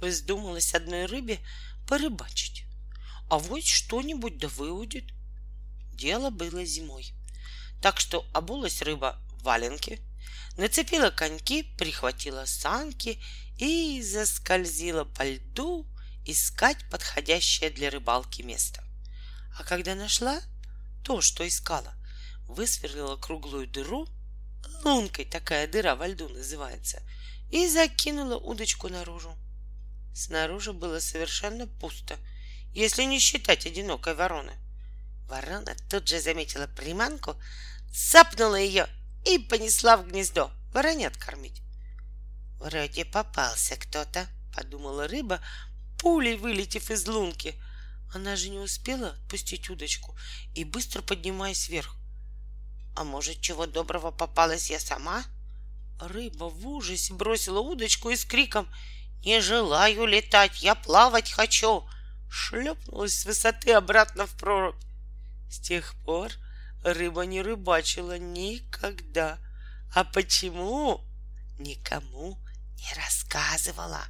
вздумалось одной рыбе порыбачить. А вот что-нибудь да выудит. Дело было зимой. Так что обулась рыба в валенки, нацепила коньки, прихватила санки и заскользила по льду искать подходящее для рыбалки место. А когда нашла то, что искала, высверлила круглую дыру, лункой такая дыра во льду называется, и закинула удочку наружу. Снаружи было совершенно пусто, если не считать одинокой вороны. Ворона тут же заметила приманку, цапнула ее и понесла в гнездо воронят кормить. Вроде попался кто-то, подумала рыба, пулей вылетев из лунки. Она же не успела отпустить удочку и быстро поднимаясь вверх. А может, чего доброго попалась я сама? Рыба в ужасе бросила удочку и с криком «Не желаю летать, я плавать хочу!» шлепнулась с высоты обратно в прорубь. С тех пор рыба не рыбачила никогда. А почему? Никому не рассказывала.